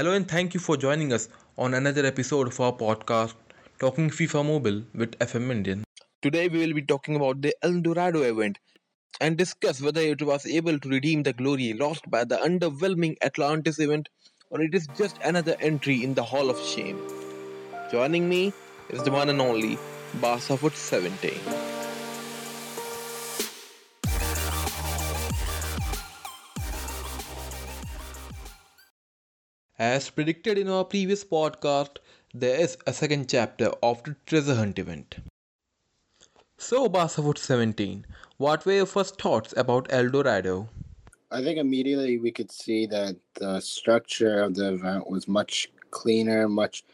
Hello and thank you for joining us on another episode of our podcast, Talking FIFA Mobile with FM Indian. Today we will be talking about the El Dorado event and discuss whether it was able to redeem the glory lost by the underwhelming Atlantis event or it is just another entry in the Hall of Shame. Joining me is the one and only Basafoot 17. As predicted in our previous podcast, there is a second chapter of the treasure hunt event. So, Basafoot 17, what were your first thoughts about El Dorado? I think immediately we could see that the structure of the event was much cleaner, much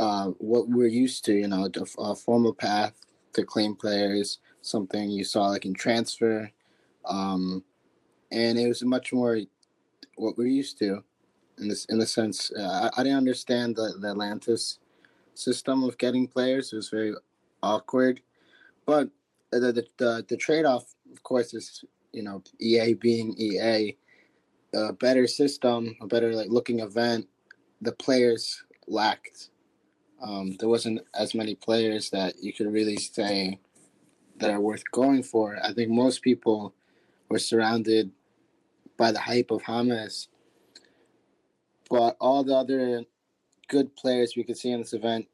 uh, what we're used to, you know, a formal path to claim players, something you saw like in transfer. Um, and it was much more what we're used to in this in the sense uh, I, I, didn't understand the, the Atlantis system of getting players. It was very awkward, but the the, the, the trade off, of course, is you know EA being EA, a better system, a better like looking event. The players lacked. Um, there wasn't as many players that you could really say that are worth going for. I think most people were surrounded by the hype of James but all the other good players we could see in this event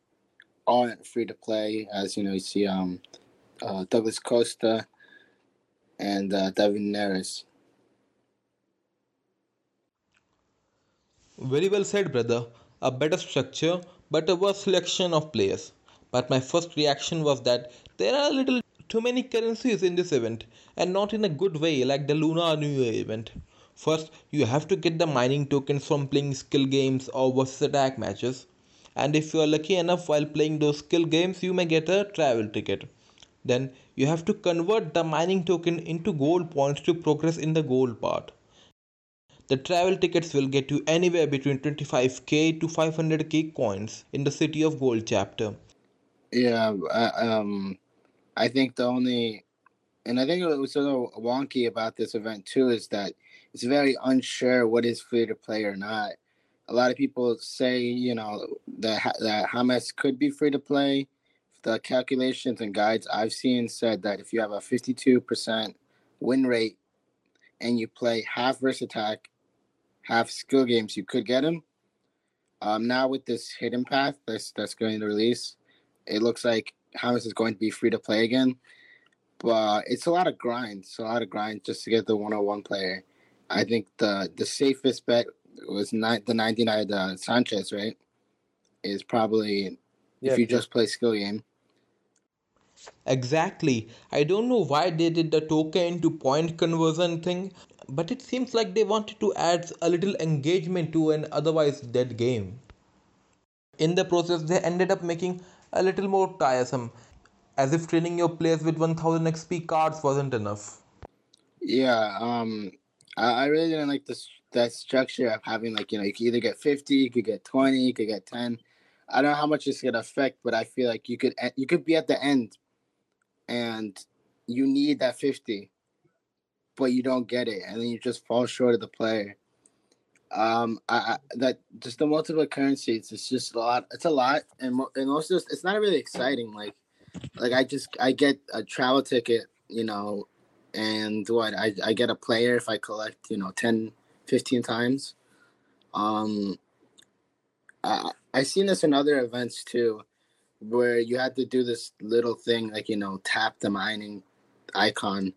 aren't free to play. As you know, you see um, uh, Douglas Costa and uh, David Neres. Very well said, brother. A better structure, but a worse selection of players. But my first reaction was that there are a little too many currencies in this event, and not in a good way like the Lunar New Year event. First, you have to get the mining tokens from playing skill games or versus attack matches. And if you are lucky enough while playing those skill games, you may get a travel ticket. Then you have to convert the mining token into gold points to progress in the gold part. The travel tickets will get you anywhere between 25k to 500k coins in the City of Gold chapter. Yeah, I, um, I think the only, and I think it was a little wonky about this event too is that it's very unsure what is free to play or not. A lot of people say, you know, that that James could be free to play. The calculations and guides I've seen said that if you have a 52% win rate and you play half verse attack, half skill games, you could get him. Um, now with this hidden path that's that's going to release, it looks like Hamas is going to be free to play again. But it's a lot of grind. It's a lot of grind just to get the 101 player. I think the the safest bet was not the 99 uh, Sanchez, right? Is probably yeah. if you just play skill game. Exactly. I don't know why they did the token to point conversion thing, but it seems like they wanted to add a little engagement to an otherwise dead game. In the process, they ended up making a little more tiresome, as if training your players with 1000 XP cards wasn't enough. Yeah, um, I, really didn't like this that structure of having like you know you could either get fifty, you could get twenty, you could get ten. I don't know how much it's gonna affect, but I feel like you could you could be at the end, and you need that fifty, but you don't get it, and then you just fall short of the player. Um, I, I that just the multiple currencies. It's just a lot. It's a lot, and and also it's not really exciting. Like, like I just I get a travel ticket, you know, and what I, I get a player if I collect you know 10 15 times. Um I I seen this in other events too where you had to do this little thing like you know tap the mining icon.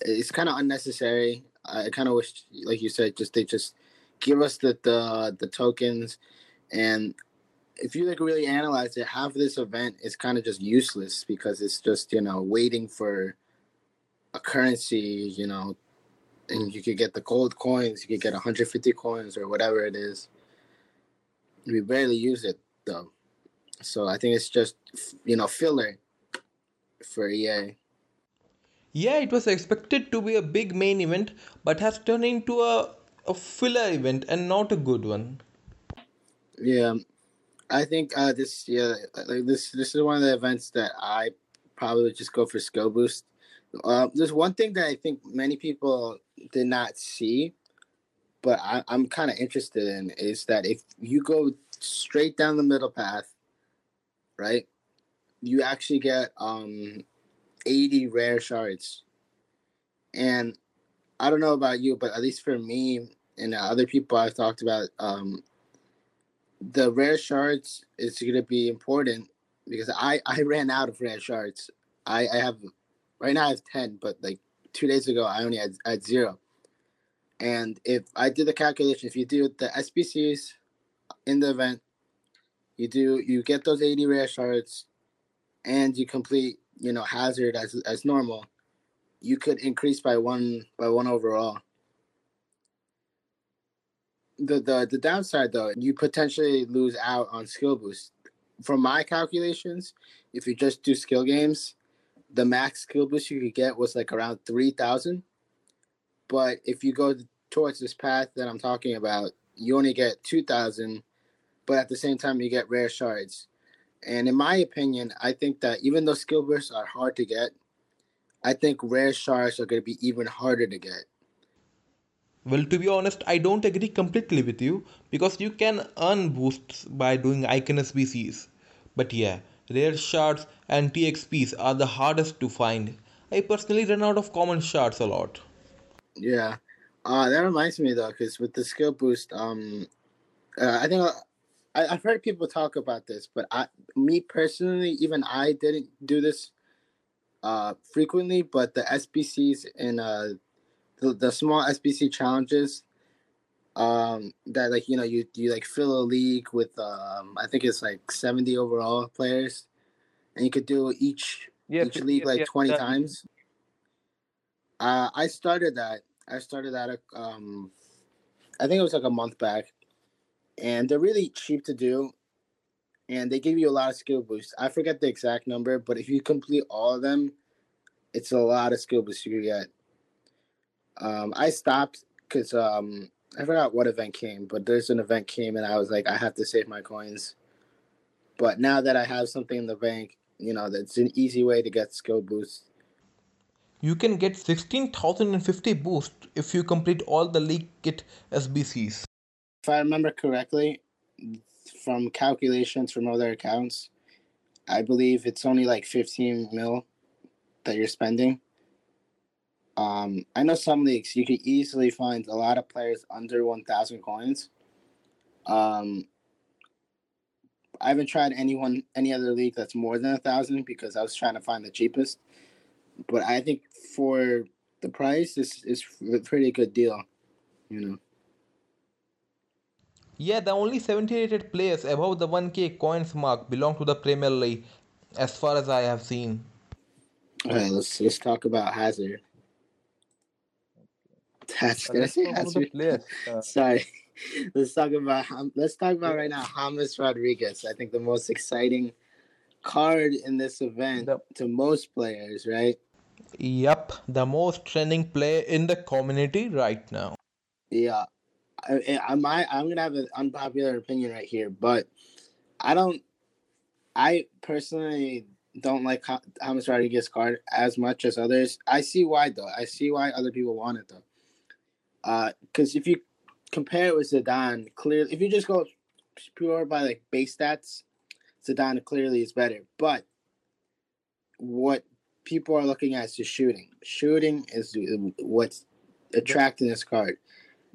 It's kind of unnecessary. I kind of wish like you said just they just give us the the, the tokens. And if you like really analyze it half of this event is kind of just useless because it's just you know waiting for a currency, you know, and you could get the gold coins, you could get 150 coins or whatever it is. We barely use it though. So I think it's just, you know, filler for EA. Yeah, it was expected to be a big main event, but has turned into a, a filler event and not a good one. Yeah, I think uh, this yeah like this this is one of the events that I probably would just go for skill boost uh, there's one thing that I think many people did not see but I, I'm kind of interested in is that if you go straight down the middle path, right, you actually get um 80 rare shards. And I don't know about you, but at least for me and other people I've talked about, um, the rare shards is going to be important because I I ran out of rare shards. I I have right now I have 10, but like two days ago I only had, had zero. And if I did the calculation, if you do the SBCs in the event, you do you get those 80 rare shards, and you complete you know hazard as as normal, you could increase by one by one overall. The the the downside though, you potentially lose out on skill boost. From my calculations, if you just do skill games, the max skill boost you could get was like around three thousand. But if you go towards this path that I'm talking about, you only get two thousand, but at the same time you get rare shards. And in my opinion, I think that even though skill boosts are hard to get, I think rare shards are going to be even harder to get. Well, to be honest, I don't agree completely with you because you can earn boosts by doing icon SBCs. But yeah, rare shards and TXPs are the hardest to find. I personally run out of common shards a lot. Yeah, uh, that reminds me though, because with the skill boost, um, uh, I think I, I've heard people talk about this, but I, me personally, even I didn't do this uh frequently. But the SBCs and uh, the, the small SBC challenges, um, that like you know you you like fill a league with um I think it's like seventy overall players, and you could do each Yeah, each league yeah, like yeah, twenty that- times. Uh, I started that. I started that. Um, I think it was like a month back, and they're really cheap to do, and they give you a lot of skill boosts. I forget the exact number, but if you complete all of them, it's a lot of skill boosts you get. Um, I stopped because um, I forgot what event came, but there's an event came, and I was like, I have to save my coins. But now that I have something in the bank, you know, that's an easy way to get skill boosts. You can get 16,050 boost if you complete all the League Kit SBCs. if I remember correctly, from calculations from other accounts, I believe it's only like 15 mil that you're spending. Um, I know some leagues you can easily find a lot of players under 1,000 coins. Um, I haven't tried anyone any other league that's more than a thousand because I was trying to find the cheapest. But I think for the price, this is a pretty good deal. You know. Yeah, the only 70 rated players above the 1k coins mark belong to the Premier League, as far as I have seen. All right, let's let's talk about Hazard. That's did I let's say talk the Hazard? Uh, Sorry. Let's talk about let's talk about right now James Rodriguez. I think the most exciting card in this event The- to most players, right? Yup, the most trending player in the community right now. Yeah, I, I might. I'm gonna have an unpopular opinion right here, but I don't. I personally don't like Ha- James Rodriguez card as much as others. I see why though. I see why other people want it though. Uh, because if you compare it with Zidane, clearly, if you just go pure by like base stats, Zidane clearly is better. But what people are looking at is the shooting. Shooting is what's attracting this card.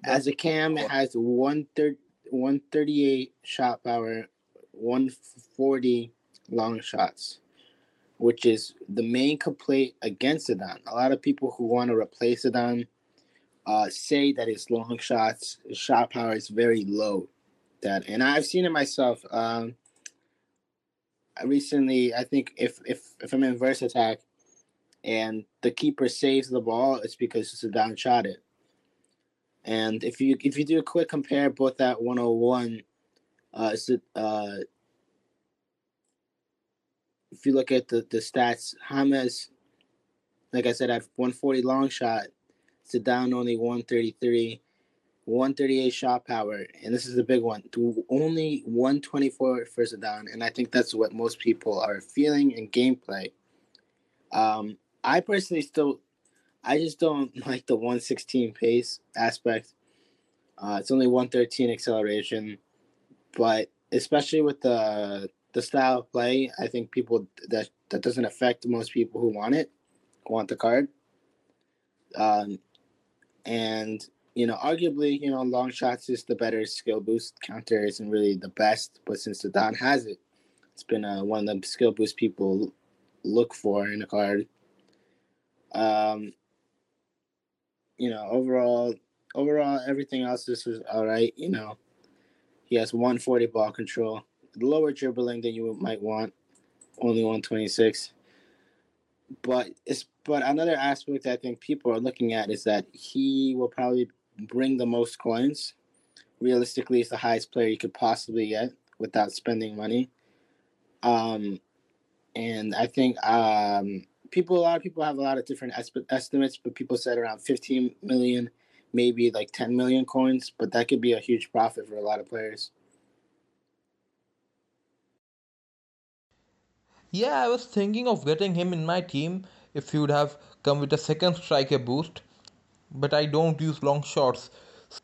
As a cam, it has 130, 138 shot power, 140 long shots, which is the main complaint against Zidane. A lot of people who want to replace Zidane uh, say that his long shots, his shot power is very low. That and I've seen it myself. Um, recently, I think if if if I'm in verse attack, and the keeper saves the ball, it's because Zidane shot it. And if you if you do a quick compare both that 101, uh, is it, uh, if you look at the the stats, James, like I said, I have 140 long shot, Zidane only 133, 138 shot power, and this is the big one, to only 124 for Zidane, and I think that's what most people are feeling in gameplay. Um, I personally still, I just don't like the 116 pace aspect. Uh, it's only 113 acceleration, but especially with the the style of play, I think people that that doesn't affect most people who want it, want the card. Um, and you know, arguably, you know, long shots is the better skill boost. Counter isn't really the best, but since Zidane has it, it's been uh, one of the skill boost people look for in a card. Um, you know, overall, overall, everything else this was all right. You know, he has 140 ball control, lower dribbling than you might want, only 126. But it's but another aspect I think people are looking at is that he will probably bring the most coins. Realistically, he's the highest player you could possibly get without spending money. Um, and I think um, people, a lot of people have a lot of different estimates, but people said around 15 million, maybe like 10 million coins, but that could be a huge profit for a lot of players. Yeah, I was thinking of getting him in my team if he would have come with a second striker boost, but I don't use long shots,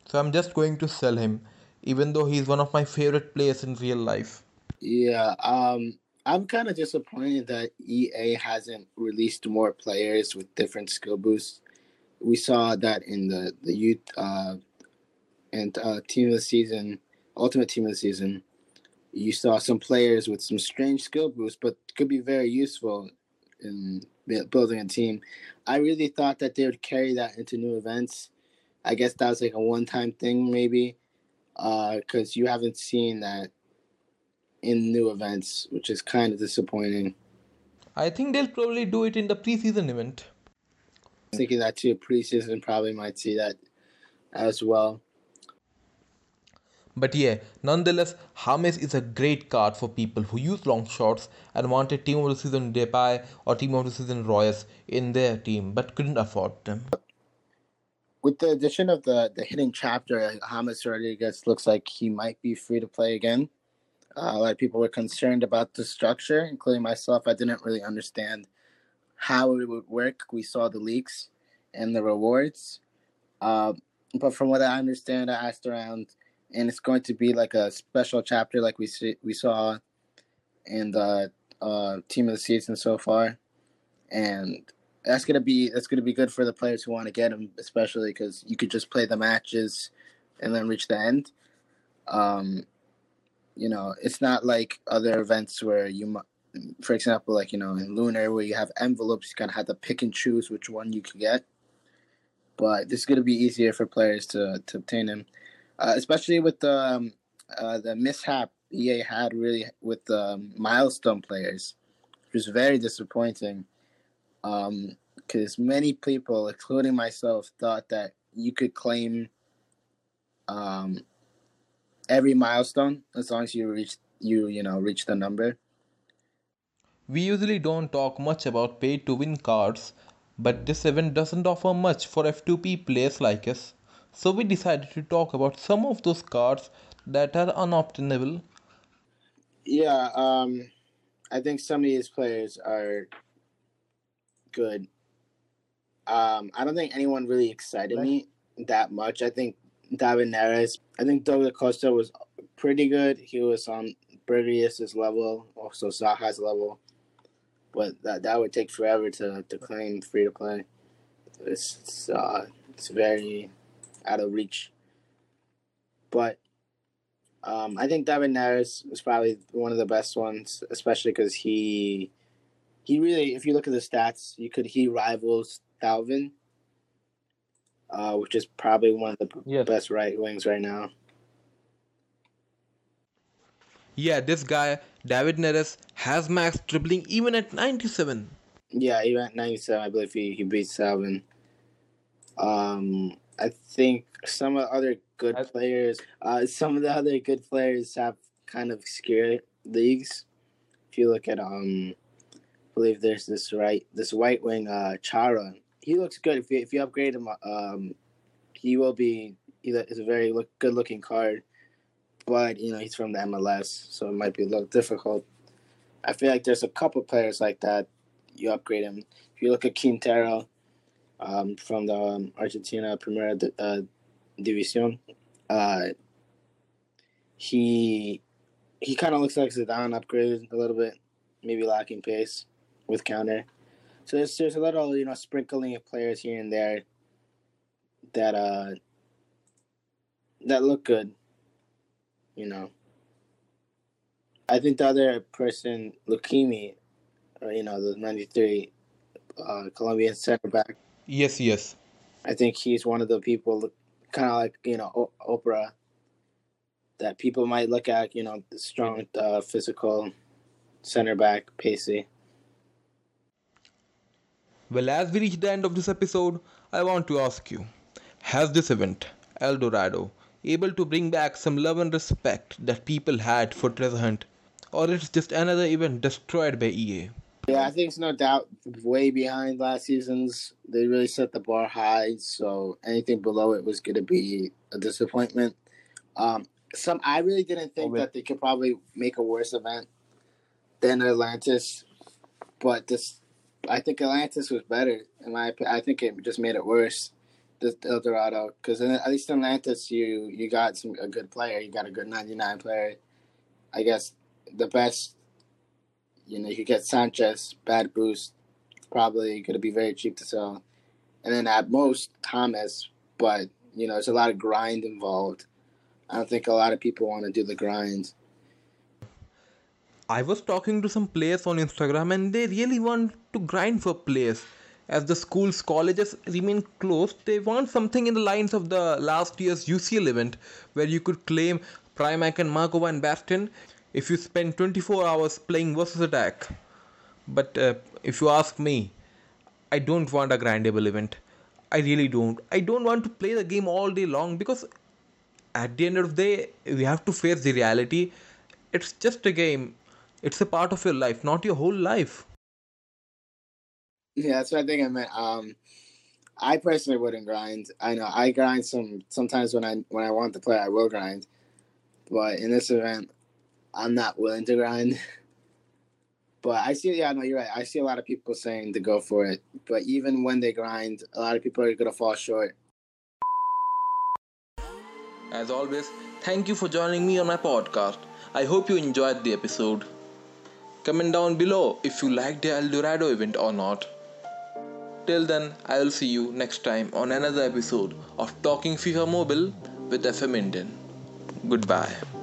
so I'm just going to sell him, even though he's one of my favorite players in real life. Yeah, um, I'm kind of disappointed that EA hasn't released more players with different skill boosts. We saw that in the the youth uh, and uh, team of the season, ultimate team of the season you saw some players with some strange skill boosts, but could be very useful in building a team. I really thought that they would carry that into new events. I guess that was like a one-time thing, maybe, because uh, you haven't seen that in new events, which is kind of disappointing. I think they'll probably do it in the preseason event. Thinking that too, preseason probably might see that as well. But yeah, nonetheless, James is a great card for people who use long shots and wanted Team of the Season Depay or Team of the Season Reus in their team but couldn't afford them. With the addition of the, the hidden chapter, James Rodriguez looks like he might be free to play again. Uh, a lot of people were concerned about the structure, including myself. I didn't really understand how it would work. We saw the leaks and the rewards. Uh, but from what I understand, I asked around and it's going to be like a special chapter, like we see, we saw in the uh, team of the season so far, and that's gonna be that's gonna be good for the players who want to get him, especially because you could just play the matches and then reach the end. Um, you know, it's not like other events where you, for example, like you know in Lunar where you have envelopes, you kind of have to pick and choose which one you can get. But this is gonna be easier for players to to obtain him uh, especially with the um, uh, the mishap EA had really with the um, milestone players, which was very disappointing. Because um, many people, including myself, thought that you could claim um, every milestone as long as you reach you you know reach the number. We usually don't talk much about pay to win cards, but this event doesn't offer much for F2P players like us. So we decided to talk about some of those cards that are unobtainable. Yeah, um, I think some of these players are good. Um, I don't think anyone really excited me that much. I think David Neres, I think Douglas Costa was pretty good. He was on Bergius's level, also Zaha's level. But that that would take forever to, to claim free to play. It's it's, uh, it's very out of reach. But um, I think David Neres is probably one of the best ones, especially because he he really, if you look at the stats, you could he rivals Thauvin, uh, which is probably one of the yes. best right wings right now. Yeah, this guy David Neres has max dribbling even at ninety seven. Yeah, even at ninety seven, I believe he he beats Thauvin. Um, I think some of the other good players, uh, some of the other good players have kind of scared leagues. If you look at um, I believe there's this right this white wing uh Chara. He looks good. If you, if you upgrade him, um, he will be. He's a very look, good looking card, but you know he's from the MLS, so it might be a little difficult. I feel like there's a couple players like that. You upgrade him. If you look at Quintero, um, from the um, Argentina Primera uh, División. Uh, he he kind of looks like Zidane upgraded a little bit, maybe lacking pace with counter. So there's there's a little you know sprinkling of players here and there that uh that look good. You know, I think the other person, Lucumí, or you know the '93 uh, Colombian center back. Yes, yes. I think he's one of the people, kind of like you know o- Oprah, that people might look at. You know, the strong, uh, physical center back, pacey. Well, as we reach the end of this episode, I want to ask you Has this event, El Dorado, able to bring back some love and respect that people had for Treasure Hunt? Or it's just another event destroyed by EA? Yeah, I think it's no doubt way behind last season's. They really set the bar high, so anything below it was going to be a disappointment. Um, some I really didn't think that they could probably make a worse event than Atlantis, but this I think Atlantis was better. In my opinion, I think it just made it worse. This El Dorado, because at least in Atlantis, you you got some a good player. You got a good ninety nine player. I guess the best you know, you could get Sanchez, bad boost, probably going to be very cheap to sell. And then at most, Thomas, but, you know, there's a lot of grind involved. I don't think a lot of people want to do the grind. I was talking to some players on Instagram and they really want to grind for players. As the schools, colleges remain closed, they want something in the lines of the last year's UCL event where you could claim Primac and Markova and Bastion if you spend 24 hours playing versus attack. But uh, if you ask me, I don't want a grindable event. I really don't. I don't want to play the game all day long because at the end of the day, we have to face the reality. It's just a game. It's a part of your life, not your whole life. Yeah, that's what I think I meant. Um, I personally wouldn't grind. I know I grind some sometimes when I when I want to play, I will grind. But in this event, I'm not willing to grind. But I see, yeah, no, you're right. I see a lot of people saying to go for it. But even when they grind, a lot of people are gonna fall short. As always, thank you for joining me on my podcast. I hope you enjoyed the episode. Comment down below if you liked the El Dorado event or not. Till then, I will see you next time on another episode of Talking FIFA Mobile with FM Indian. Goodbye.